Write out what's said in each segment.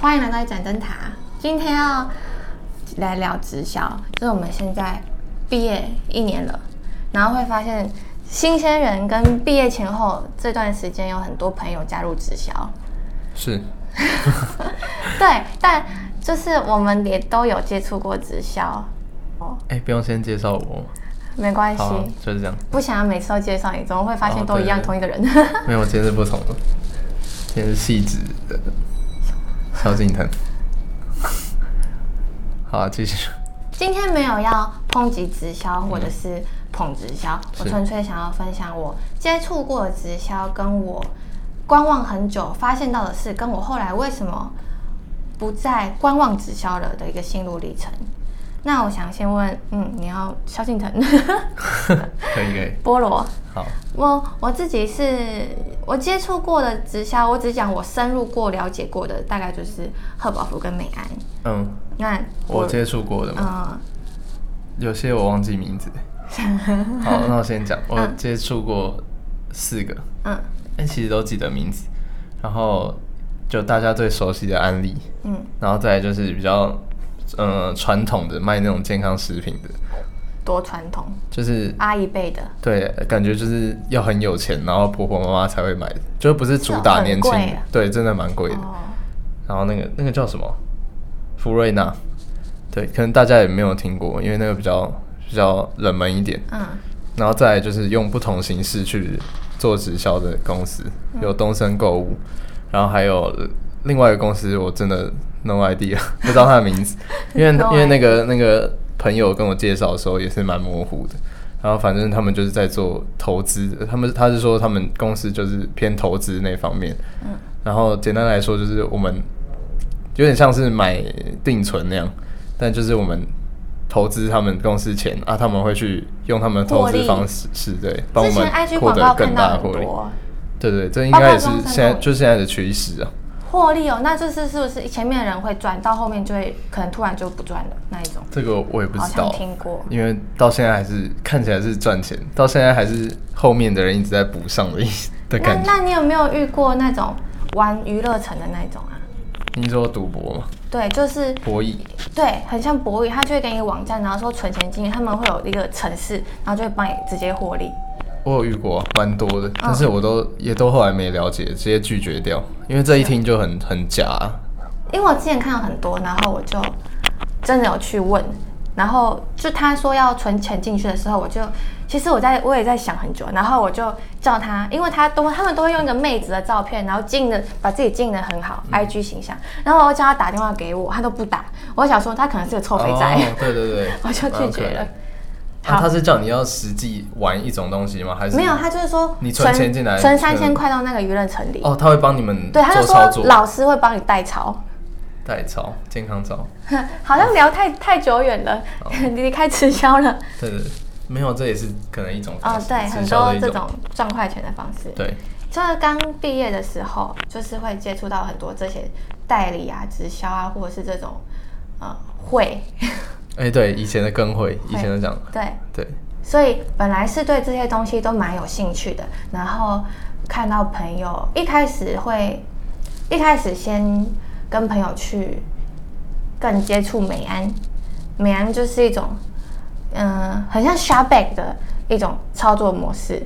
欢迎来到一盏灯塔。今天要来聊直销，就是我们现在毕业一年了，然后会发现新鲜人跟毕业前后这段时间有很多朋友加入直销。是，对，但就是我们也都有接触过直销，哦，哎，不用先介绍我，没关系，就是这样。不想要每次都介绍你，怎么会发现都一样，同一个人？没有，今天是不同的，今天是细致的。萧敬腾，好，继续。今天没有要抨击直销或者是捧直销，我纯粹想要分享我接触过的直销，跟我观望很久发现到的事，跟我后来为什么不再观望直销了的一个心路历程。那我想先问，嗯，你要萧敬腾？可以可以。菠萝。好。我我自己是我接触过的直销，我只讲我深入过了解过的，大概就是贺宝福跟美安。嗯。那我接触过的嘛。嗯。有些我忘记名字。好，那我先讲，我接触过四个。嗯。但其实都记得名字，然后就大家最熟悉的案例。嗯。然后再就是比较。嗯，传统的卖那种健康食品的，多传统，就是阿姨辈的，对，感觉就是要很有钱，然后婆婆妈妈才会买的，就不是主打年轻，对，真的蛮贵的。然后那个那个叫什么？福瑞娜，对，可能大家也没有听过，因为那个比较比较冷门一点。嗯，然后再就是用不同形式去做直销的公司，有东森购物，然后还有另外一个公司，我真的。No idea，不知道他的名字，因为因为那个那个朋友跟我介绍的时候也是蛮模糊的，然后反正他们就是在做投资，他们他是说他们公司就是偏投资那方面，嗯，然后简单来说就是我们有点像是买定存那样，但就是我们投资他们公司钱啊，他们会去用他们的投资方式是对帮我们获得更大的获利，对对，这应该也是现在就现在的趋势啊。获利哦，那这是是不是前面的人会赚，到后面就会可能突然就不赚了那一种？这个我也不知道，听过。因为到现在还是看起来是赚钱，到现在还是后面的人一直在补上的意思的感觉。那那你有没有遇过那种玩娱乐城的那种啊？你说赌博吗？对，就是博弈。对，很像博弈，他就会给你网站，然后说存钱进去，他们会有一个城市，然后就会帮你直接获利。我有遇过，蛮多的，但是我都也都后来没了解，直接拒绝掉，因为这一听就很很假。因为我之前看到很多，然后我就真的有去问，然后就他说要存钱进去的时候，我就其实我在我也在想很久，然后我就叫他，因为他都他们都会用一个妹子的照片，然后进的把自己进的很好，IG 形象，然后我叫他打电话给我，他都不打，我想说他可能是个臭肥仔，对对对，我就拒绝了。他是叫你要实际玩一种东西吗？还是没有？他就是说你存钱进来，存三千块到那个娱乐城里。哦，他会帮你们对，他就说老师会帮你代操，代操健康操。好像聊太太久远了，离开直销了。对对，没有，这也是可能一种哦，对，很多这种赚快钱的方式。对，就是刚毕业的时候，就是会接触到很多这些代理啊、直销啊，或者是这种呃会。哎，对，以前的更会，以前的这样，对对，所以本来是对这些东西都蛮有兴趣的，然后看到朋友一开始会，一开始先跟朋友去更接触美安，美安就是一种，嗯，很像 s h a b a c k 的一种操作模式。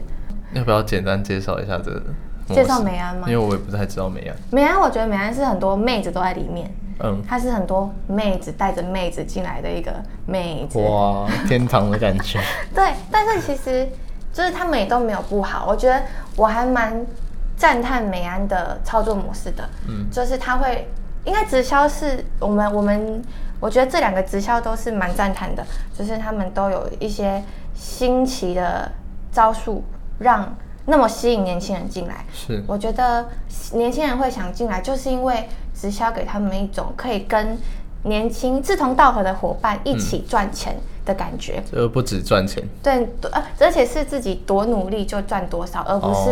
要不要简单介绍一下这个？介绍美安吗？因为我也不太知道美安。美安，我觉得美安是很多妹子都在里面。嗯，他是很多妹子带着妹子进来的一个妹子，哇，天堂的感觉。对，但是其实就是他们也都没有不好，我觉得我还蛮赞叹美安的操作模式的。嗯，就是他会，应该直销是我们我们，我觉得这两个直销都是蛮赞叹的，就是他们都有一些新奇的招数，让那么吸引年轻人进来。是，我觉得年轻人会想进来，就是因为。直销给他们一种可以跟年轻志同道合的伙伴一起赚钱的感觉，就不止赚钱，对，呃，而且是自己多努力就赚多少，而不是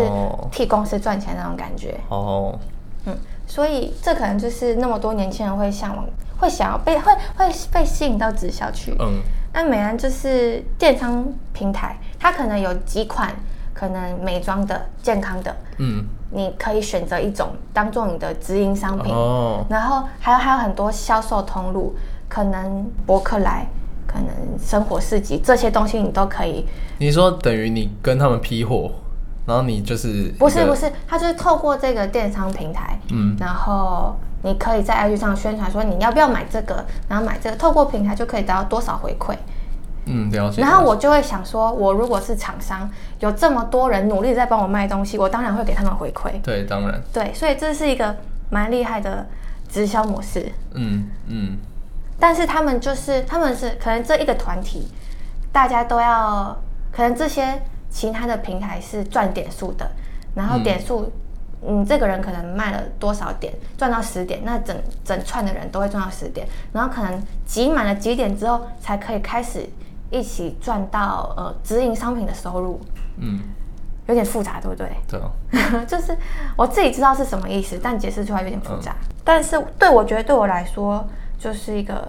替公司赚钱那种感觉。哦，嗯，所以这可能就是那么多年轻人会向往，会想要被会会被吸引到直销去。嗯，那美安就是电商平台，它可能有几款。可能美妆的、健康的，嗯，你可以选择一种当做你的直营商品。哦。然后还有还有很多销售通路，可能博客来、可能生活市集这些东西你都可以。你说等于你跟他们批货，然后你就是不是不是，他就是透过这个电商平台，嗯，然后你可以在 IG 上宣传说你要不要买这个，然后买这个，透过平台就可以得到多少回馈。嗯，了解。然后我就会想说，我如果是厂商，有这么多人努力在帮我卖东西，我当然会给他们回馈。对，当然。对，所以这是一个蛮厉害的直销模式。嗯嗯。但是他们就是，他们是可能这一个团体，大家都要，可能这些其他的平台是赚点数的，然后点数，嗯，这个人可能卖了多少点，赚到十点，那整整串的人都会赚到十点，然后可能集满了几点之后，才可以开始。一起赚到呃直营商品的收入，嗯，有点复杂，对不对？对，就是我自己知道是什么意思，但解释出来有点复杂。但是对我觉得对我来说，就是一个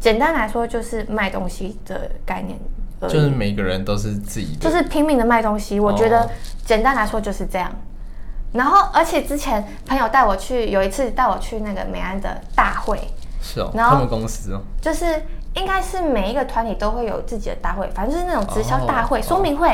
简单来说就是卖东西的概念。就是每个人都是自己，就是拼命的卖东西。我觉得简单来说就是这样。然后而且之前朋友带我去，有一次带我去那个美安的大会，是哦，他们公司哦，就是。应该是每一个团体都会有自己的大会，反正就是那种直销大会、说明会，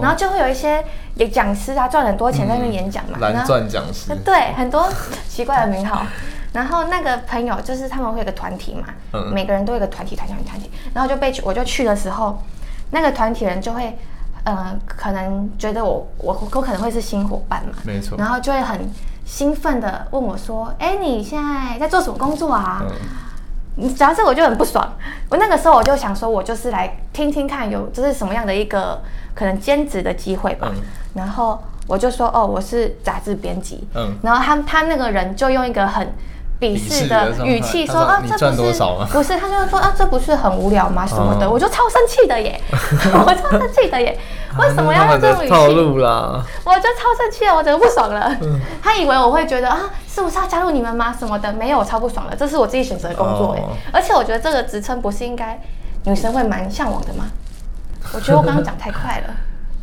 然后就会有一些有讲师啊，赚很多钱在那边演讲嘛。蓝钻讲师。对，很多奇怪的名号。然后那个朋友就是他们会有个团体嘛，每个人都有个团体、团体、团体。然后就被我就去的时候，那个团体人就会，呃，可能觉得我我我可能会是新伙伴嘛，没错。然后就会很兴奋的问我说：“哎，你现在在做什么工作啊？”你讲到这我就很不爽。我那个时候我就想说，我就是来听听看有这是什么样的一个可能兼职的机会吧。然后我就说，哦，我是杂志编辑。嗯。然后他他那个人就用一个很鄙视的语气说，啊，这不是不是，他就说，啊，这不是很无聊吗？什么的，我就超生气的耶，我超生气的耶。为什么要用这种语气？套路啦！我就超生气了，我真的不爽了。他以为我会觉得啊，是不是要加入你们吗？什么的？没有，我超不爽了。这是我自己选择的工作哎，而且我觉得这个职称不是应该女生会蛮向往的吗？我觉得我刚刚讲太快了。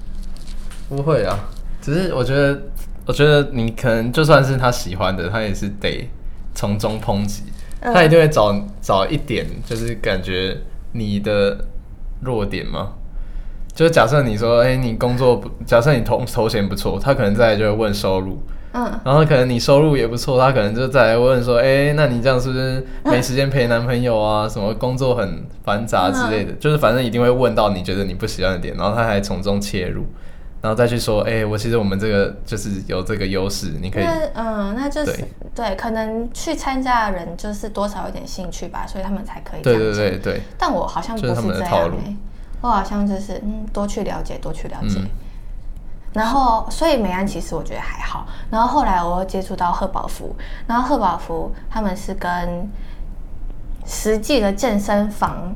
不会啊，只是我觉得，我觉得你可能就算是他喜欢的，他也是得从中抨击，他一定会找找一点，就是感觉你的弱点吗？就是假设你说，哎，你工作不，假设你头头衔不错，他可能再来就会问收入，嗯，然后可能你收入也不错，他可能就再来问说，哎，那你这样是不是 没时间陪男朋友啊？什么工作很繁杂之类的，就是反正一定会问到你觉得你不喜欢的点，然后他还从中切入，然后再去说，哎，我其实我们这个就是有这个优势，你可以，嗯，那就是对，可能去参加的人就是多少有点兴趣吧，所以他们才可以，对对对对，但我好像不是这样。我好像就是嗯，多去了解，多去了解。然后，所以美安其实我觉得还好。然后后来我又接触到贺宝福，然后贺宝福他们是跟实际的健身房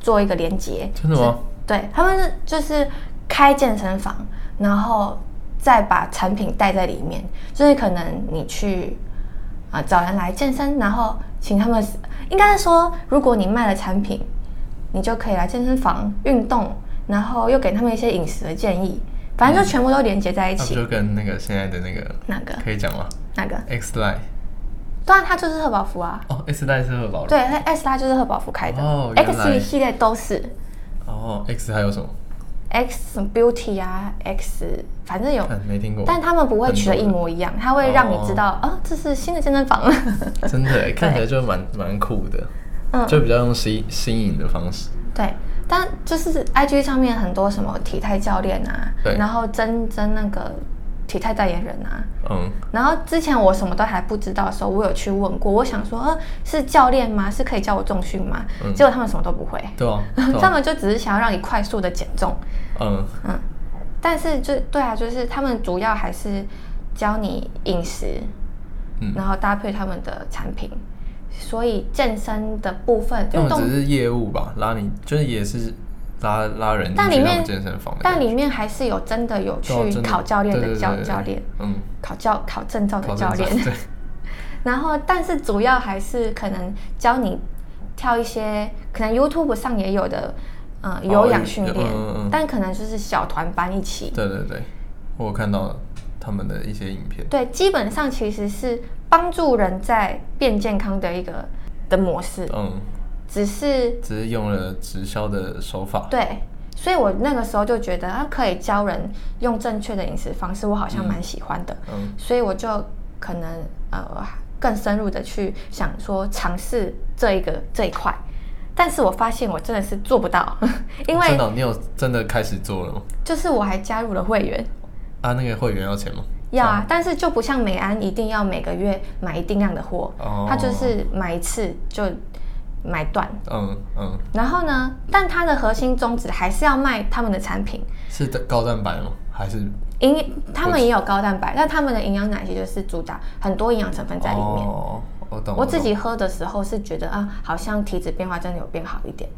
做一个连接，真的吗？对，他们是就是开健身房，然后再把产品带在里面，就是可能你去啊找人来健身，然后请他们，应该是说，如果你卖了产品。你就可以来健身房运动，然后又给他们一些饮食的建议，反正就全部都连接在一起。就跟那个现在的那个哪个可以讲吗？哪个？X Line。对啊，它就是贺宝福啊。哦，X Line 是贺宝福。对，X Line 就是贺宝福开的。哦，X 系列都是。哦，X 还有什么？X Beauty 啊，X 反正有。没听过。但他们不会取的一模一样，他会让你知道啊，这是新的健身房。真的，看起来就蛮蛮酷的。就比较用新新颖的方式，对，但就是 I G 上面很多什么体态教练啊，对，然后真真那个体态代言人啊，嗯，然后之前我什么都还不知道的时候，我有去问过，我想说，呃，是教练吗？是可以教我重训吗？结果他们什么都不会，对啊，他们就只是想要让你快速的减重，嗯。嗯，但是就对啊，就是他们主要还是教你饮食，嗯，然后搭配他们的产品。所以健身的部分，运动只是业务吧，拉你就是也是拉拉人但里面健身房，但里面还是有真的有去考教练的教教练，嗯，考教考证照的教练。然后，但是主要还是可能教你跳一些，可能 YouTube 上也有的，嗯有氧训练，但可能就是小团班一起。对对对，我看到他们的一些影片。对，基本上其实是帮助人在变健康的一个的模式。嗯，只是只是用了直销的手法。对，所以我那个时候就觉得啊，可以教人用正确的饮食方式，我好像蛮喜欢的。嗯，所以我就可能呃更深入的去想说尝试这一个这一块。但是我发现我真的是做不到，因为真的，你有真的开始做了吗？就是我还加入了会员啊，那个会员要钱吗？要啊，但是就不像美安一定要每个月买一定量的货，他就是买一次就买断，嗯嗯。然后呢，但它的核心宗旨还是要卖他们的产品，是的高蛋白吗？还是营？他们也有高蛋白，但他们的营养奶昔就是主打很多营养成分在里面。哦我我自己喝的时候是觉得啊，好像体脂变化真的有变好一点，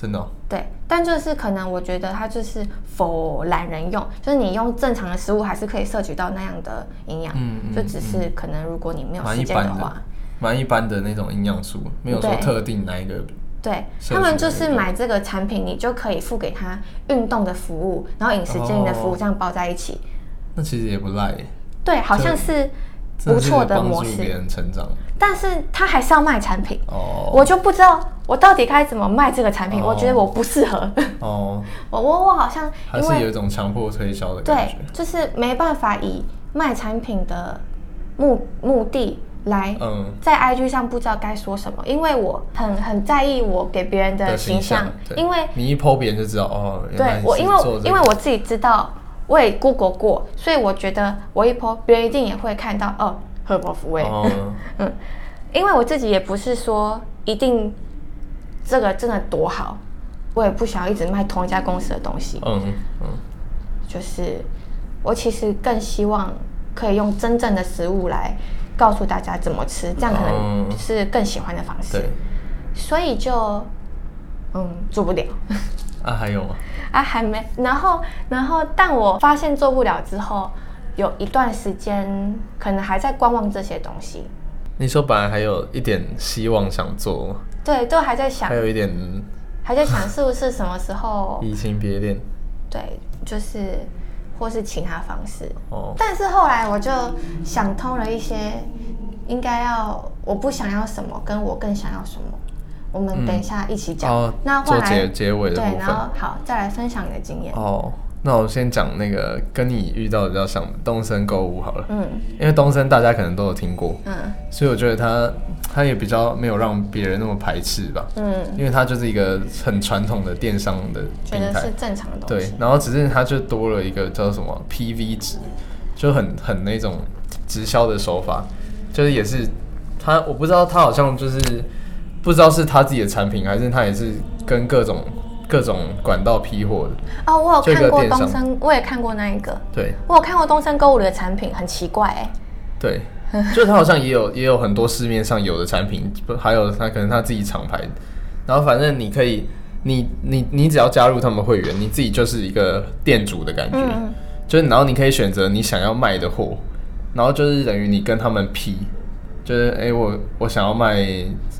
真的。对，但就是可能我觉得它就是否懒人用，就是你用正常的食物还是可以摄取到那样的营养，嗯就只是可能如果你没有时间的话，蛮一般的那种营养素，没有说特定哪一个。对他们就是买这个产品，你就可以付给他运动的服务，然后饮食建议的服务这样包在一起。那其实也不赖。对，好像是。不错的模式，别人成长，但是他还是要卖产品哦，我就不知道我到底该怎么卖这个产品，我觉得我不适合。哦，我 我我好像还是有一种强迫推销的感觉，就是没办法以卖产品的目目的来，嗯，在 IG 上不知道该说什么，因为我很很在意我给别人的形象，因为你一剖别人就知道哦，对我因为因为我自己知道。我也 Google 过，所以我觉得我一 po，别人一定也会看到哦，赫伯福味。嗯，因为我自己也不是说一定这个真的多好，我也不想要一直卖同一家公司的东西。嗯嗯，就是我其实更希望可以用真正的食物来告诉大家怎么吃，这样可能是更喜欢的方式。对，所以就嗯做不了。啊，还有吗？啊，还没。然后，然后，但我发现做不了之后，有一段时间可能还在观望这些东西。你说本来还有一点希望想做，对，都还在想，还有一点还在想是不是什么时候 移情别恋？对，就是或是其他方式。哦。但是后来我就想通了一些，应该要我不想要什么，跟我更想要什么。我们等一下一起讲，那做结结尾的对，然后好，再来分享你的经验。哦，那我先讲那个跟你遇到的比较像东森购物好了。嗯，因为东森大家可能都有听过，嗯，所以我觉得他他也比较没有让别人那么排斥吧。嗯，因为他就是一个很传统的电商的平台，是正常的。对，然后只是他就多了一个叫什么 PV 值，就很很那种直销的手法，就是也是他我不知道他好像就是。不知道是他自己的产品，还是他也是跟各种各种管道批货的。哦，我有看过东森，我也看过那一个。对，我有看过东森购物里的产品，很奇怪哎。对，就是他好像也有也有很多市面上有的产品，还有他可能他自己厂牌。然后反正你可以，你你你只要加入他们会员，你自己就是一个店主的感觉。嗯。就是然后你可以选择你想要卖的货，然后就是等于你跟他们批。就是哎，我我想要卖，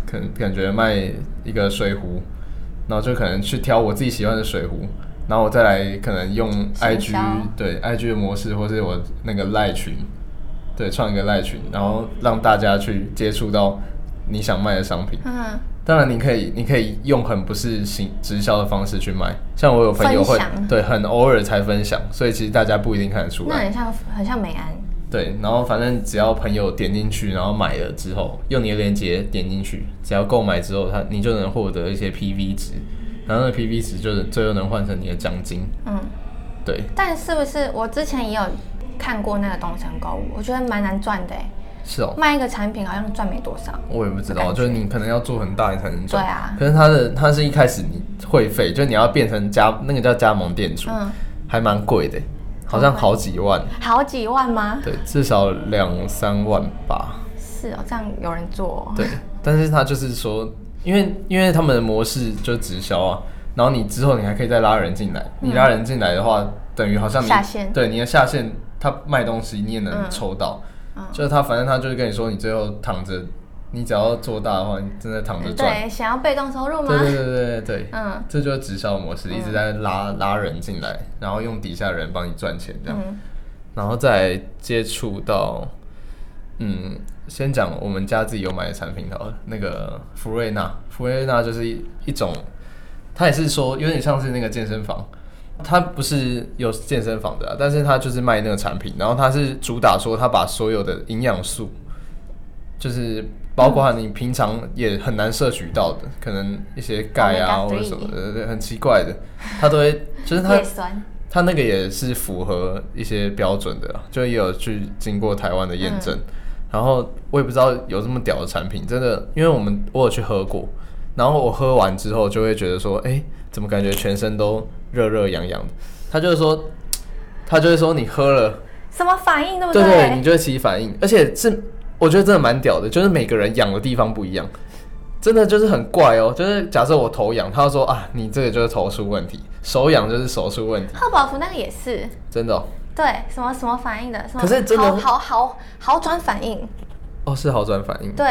可能感觉卖一个水壶，然后就可能去挑我自己喜欢的水壶，然后我再来可能用 IG 对 IG 的模式，或是我那个赖群，对创一个赖群，然后让大家去接触到你想卖的商品。嗯，当然你可以你可以用很不是行直销的方式去卖，像我有朋友会对很偶尔才分享，所以其实大家不一定看得出来。那很像很像美安。对，然后反正只要朋友点进去，然后买了之后，用你的链接点进去，只要购买之后，他你就能获得一些 PV 值，然后那 PV 值就是最后能换成你的奖金。嗯，对。但是不是我之前也有看过那个东城购物，我觉得蛮难赚的哎。是哦。卖一个产品好像赚没多少。我也不知道，就是你可能要做很大你才能赚。对啊。可是它的它是一开始你会费，就你要变成加那个叫加盟店主，嗯，还蛮贵的。好像好几万，好几万吗？对，至少两三万吧。是哦，这样有人做。对，但是他就是说，因为因为他们的模式就直销啊，然后你之后你还可以再拉人进来，你拉人进来的话，等于好像下线。对，你的下线他卖东西你也能抽到，就是他反正他就是跟你说，你最后躺着你只要做大的话，你真的躺着赚。对，想要被动收入吗？对对对对对，嗯，这就是直销模式，一直在拉拉人进来，然后用底下人帮你赚钱这样，然后再接触到，嗯，先讲我们家自己有买的产品好了，那个福瑞纳，福瑞纳就是一一种，它也是说有点像是那个健身房，它不是有健身房的，但是它就是卖那个产品，然后它是主打说它把所有的营养素，就是。包括你平常也很难摄取到的，可能一些钙啊或者什么的，很奇怪的，它都会，就是它，它那个也是符合一些标准的，就也有去经过台湾的验证。然后我也不知道有这么屌的产品，真的，因为我们我有去喝过，然后我喝完之后就会觉得说，哎，怎么感觉全身都热热痒痒的？他就是说，他就是说你喝了什么反应，对不对？对对，你就会起反应，而且是。我觉得真的蛮屌的，就是每个人痒的地方不一样，真的就是很怪哦。就是假设我头痒，他说啊，你这个就是头出问题；手痒就是手出问题。贺宝福那个也是真的。对，什么什么反应的？可是真的好好好转反应。哦，是好转反应。对。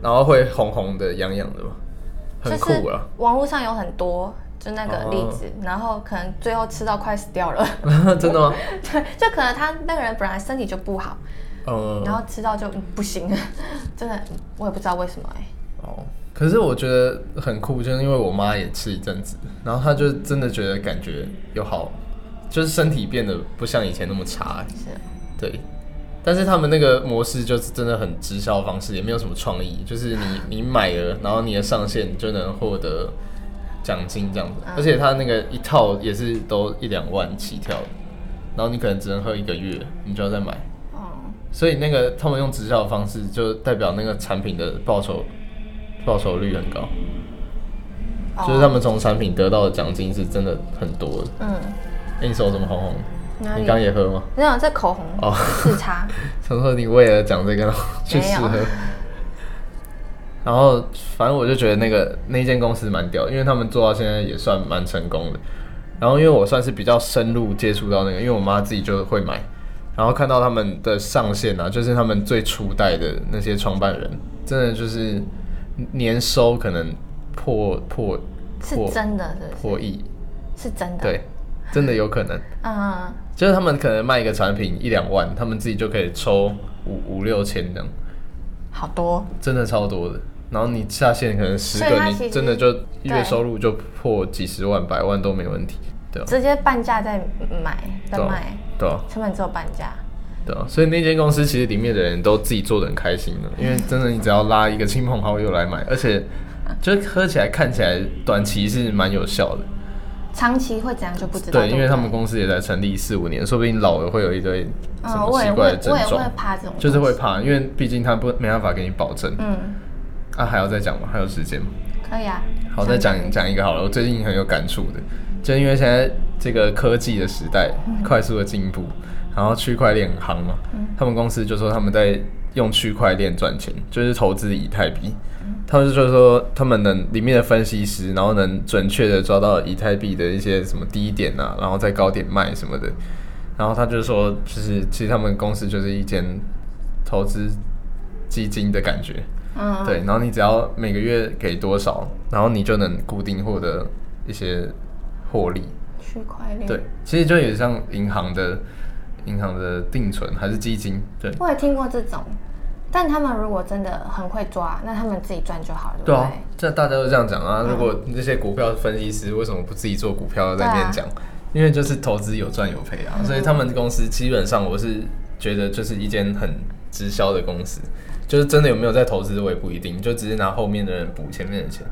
然后会红红的、痒痒的嘛？很酷啊！网络上有很多就那个例子，然后可能最后吃到快死掉了。真的吗？对，就可能他那个人本来身体就不好。然后吃到就不行，真的我也不知道为什么哎。哦，可是我觉得很酷，就是因为我妈也吃一阵子，然后她就真的觉得感觉有好，就是身体变得不像以前那么差。是。对。但是他们那个模式就是真的很直销方式，也没有什么创意，就是你你买了，然后你的上线就能获得奖金这样子，而且他那个一套也是都一两万起跳，然后你可能只能喝一个月，你就要再买。所以那个他们用直销的方式，就代表那个产品的报酬报酬率很高，就是他们从产品得到的奖金是真的很多的。嗯，你手怎么红红？你刚也喝吗？没有，这口红哦，试擦。陈说你为了讲这个去试喝。然后反正我就觉得那个那间公司蛮屌，因为他们做到现在也算蛮成功的。然后因为我算是比较深入接触到那个，因为我妈自己就会买。然后看到他们的上线啊，就是他们最初代的那些创办人，真的就是年收可能破破是真的，破亿。是真的，对，真的有可能，嗯，就是他们可能卖一个产品一两万，他们自己就可以抽五五六千这样，好多，真的超多的。然后你下线可能十个，你真的就月收入就破几十万、百万都没问题。对直接半价再买再卖，对，成本只有半价，对啊，所以那间公司其实里面的人都自己做的很开心的，因为真的你只要拉一个亲朋好友来买，而且就喝起来看起来短期是蛮有效的，长期会怎样就不知道。对，因为他们公司也在成立四五年，说不定老了会有一堆什么奇怪的症状，怕这种，就是会怕，因为毕竟他不没办法给你保证。嗯，啊还要再讲吗？还有时间吗？可以啊。好，再讲讲一个好了，我最近很有感触的。就因为现在这个科技的时代快速的进步，然后区块链行嘛，他们公司就说他们在用区块链赚钱，就是投资以太币。他们就说他们能里面的分析师，然后能准确的抓到以太币的一些什么低点啊，然后在高点卖什么的。然后他就说，就是其实他们公司就是一间投资基金的感觉。嗯，对。然后你只要每个月给多少，然后你就能固定获得一些。获利，区块链对，其实就有像银行的银行的定存还是基金，对。我也听过这种，但他们如果真的很会抓，那他们自己赚就好了，对啊，这大家都这样讲啊。如果那些股票分析师为什么不自己做股票在那边讲？因为就是投资有赚有赔啊，所以他们公司基本上我是觉得就是一间很直销的公司，就是真的有没有在投资我也不一定，就直接拿后面的人补前面的钱。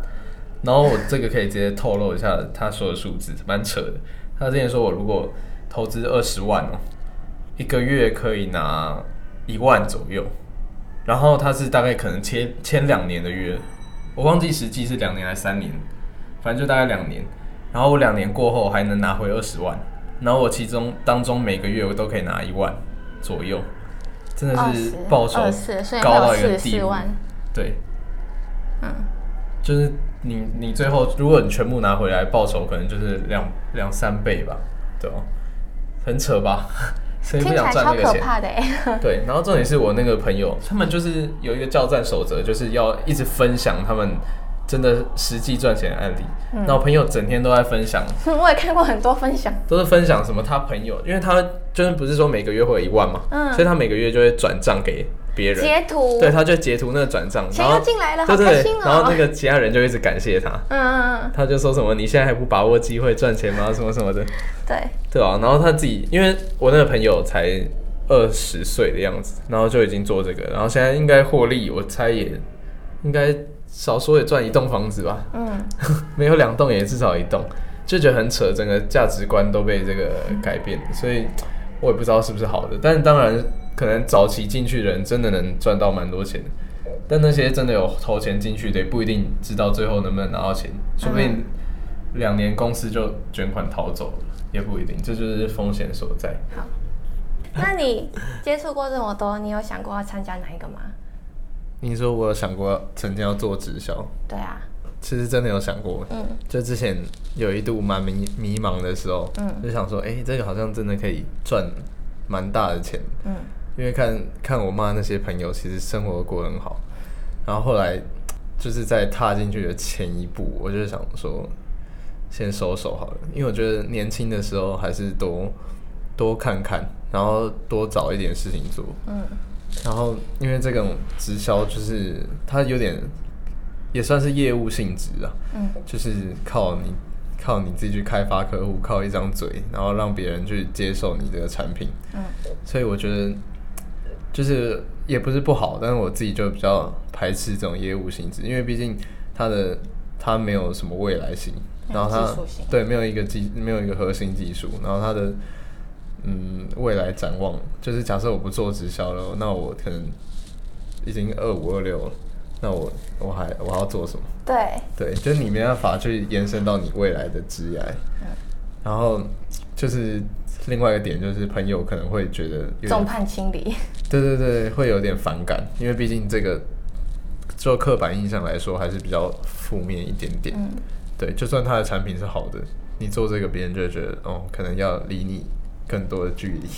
然后我这个可以直接透露一下他说的数字，蛮扯的。他之前说我如果投资二十万哦，一个月可以拿一万左右。然后他是大概可能签签两年的约，我忘记实际是两年还是三年，反正就大概两年。然后我两年过后还能拿回二十万，然后我其中当中每个月我都可以拿一万左右，真的是报酬高到一个地步。对，嗯，就是。你你最后，如果你全部拿回来，报酬可能就是两两三倍吧，对吧？很扯吧？谁不想赚那个钱？怕的哎。对，然后重点是我那个朋友，他们就是有一个叫战守则，就是要一直分享他们。真的实际赚钱的案例，那我朋友整天都在分享。我也看过很多分享，都是分享什么他朋友，因为他就是不是说每个月会有一万嘛，嗯，所以他每个月就会转账给别人，截图，对，他就截图那个转账，钱又进来了，好开心哦。然后那个其他人就一直感谢他，嗯嗯嗯，他就说什么你现在还不把握机会赚钱吗？什么什么的，对，对啊。然后他自己，因为我那个朋友才二十岁的样子，然后就已经做这个，然后现在应该获利，我猜也应该。少说也赚一栋房子吧，嗯，没有两栋也至少一栋，就觉得很扯，整个价值观都被这个改变，所以我也不知道是不是好的。但是当然，可能早期进去的人真的能赚到蛮多钱的，但那些真的有投钱进去的，不一定知道最后能不能拿到钱，说不定两年公司就卷款逃走了，也不一定，这就是风险所在。好，那你接触过这么多，你有想过要参加哪一个吗？你说我有想过曾经要做直销，对啊，其实真的有想过，嗯，就之前有一度蛮迷迷茫的时候，嗯，就想说，哎，这个好像真的可以赚蛮大的钱，嗯，因为看看我妈那些朋友，其实生活过得很好，然后后来就是在踏进去的前一步，我就想说，先收手好了，因为我觉得年轻的时候还是多多看看，然后多找一点事情做，嗯。然后，因为这种直销就是它有点也算是业务性质啊，嗯，就是靠你靠你自己去开发客户，靠一张嘴，然后让别人去接受你这个产品，嗯，所以我觉得就是也不是不好，但是我自己就比较排斥这种业务性质，因为毕竟它的它没有什么未来性，然后它对没有一个技没有一个核心技术，然后它的。嗯，未来展望就是假设我不做直销了，那我可能已经二五二六了，那我我还我要做什么？对对，就是你没办法去延伸到你未来的职业。嗯，然后就是另外一个点，就是朋友可能会觉得众叛亲离。对对对，会有点反感，因为毕竟这个做刻板印象来说还是比较负面一点点。嗯，对，就算他的产品是好的，你做这个别人就觉得哦，可能要离你。更多的距离，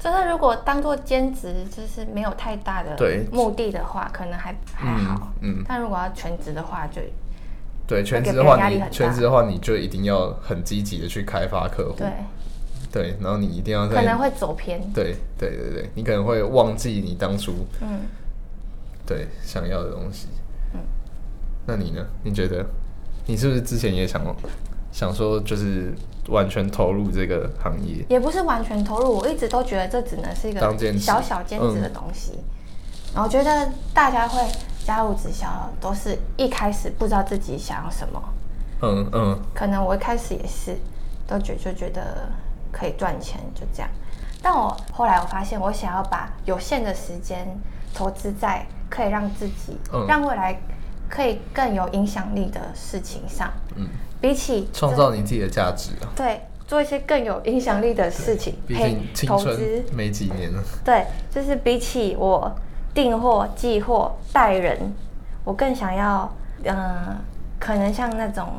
就是如果当做兼职，就是没有太大的目的的话，可能还还好。嗯，但如果要全职的话，就对全职的话，你全职的话，你就一定要很积极的去开发客户。对对，然后你一定要可能会走偏。对对对对，你可能会忘记你当初嗯对想要的东西。嗯，那你呢？你觉得你是不是之前也想想说就是？完全投入这个行业，也不是完全投入。我一直都觉得这只能是一个小小兼职的东西。然后觉得大家会加入直销，都是一开始不知道自己想要什么。嗯嗯。可能我一开始也是，都觉就觉得可以赚钱，就这样。但我后来我发现，我想要把有限的时间投资在可以让自己，让未来可以更有影响力的事情上。嗯。比起创造你自己的价值啊，对，做一些更有影响力的事情，毕竟青春没几年了。对，就是比起我订货、寄货、带人，我更想要，嗯，可能像那种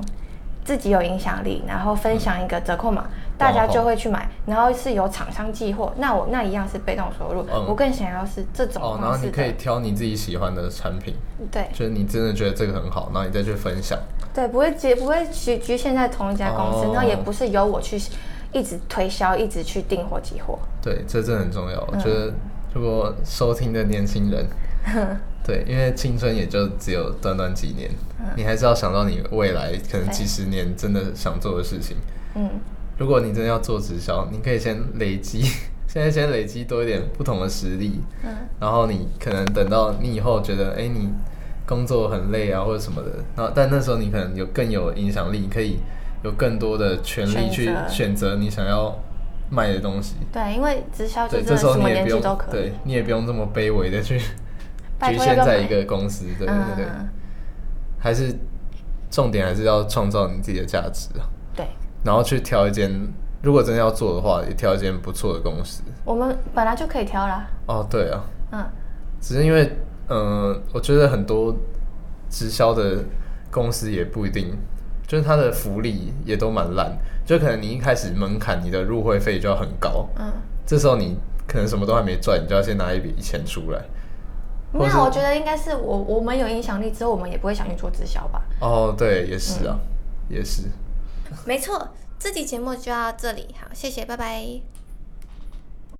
自己有影响力，然后分享一个折扣码，大家就会去买，然后是由厂商寄货，那我那一样是被动收入。我更想要是这种。哦，然后你可以挑你自己喜欢的产品，对，就是你真的觉得这个很好，然后你再去分享。对，不会局不会局局限在同一家公司，然后也不是由我去一直推销，一直去订货寄货。对，这真的很重要。我觉得如果收听的年轻人，对，因为青春也就只有短短几年，你还是要想到你未来可能几十年真的想做的事情。嗯，如果你真的要做直销，你可以先累积，现在先累积多一点不同的实力。嗯，然后你可能等到你以后觉得，哎，你。工作很累啊，或者什么的，然后但那时候你可能有更有影响力，你可以有更多的权利去选择你想要卖的东西。对，因为直销就是什么年纪都可以，对你也不用这么卑微的去局限在一个公司，对对对，还是重点还是要创造你自己的价值啊。对，然后去挑一间，如果真的要做的话，也挑一间不错的公司。我们本来就可以挑啦。哦，对啊，嗯，只是因为。嗯，我觉得很多直销的公司也不一定，就是它的福利也都蛮烂，就可能你一开始门槛你的入会费就要很高，嗯，这时候你可能什么都还没赚，你就要先拿一笔钱出来。没有，我觉得应该是我我们有影响力之后，我们也不会想去做直销吧。哦，对，也是啊，也是。没错，这期节目就到这里，好，谢谢，拜拜。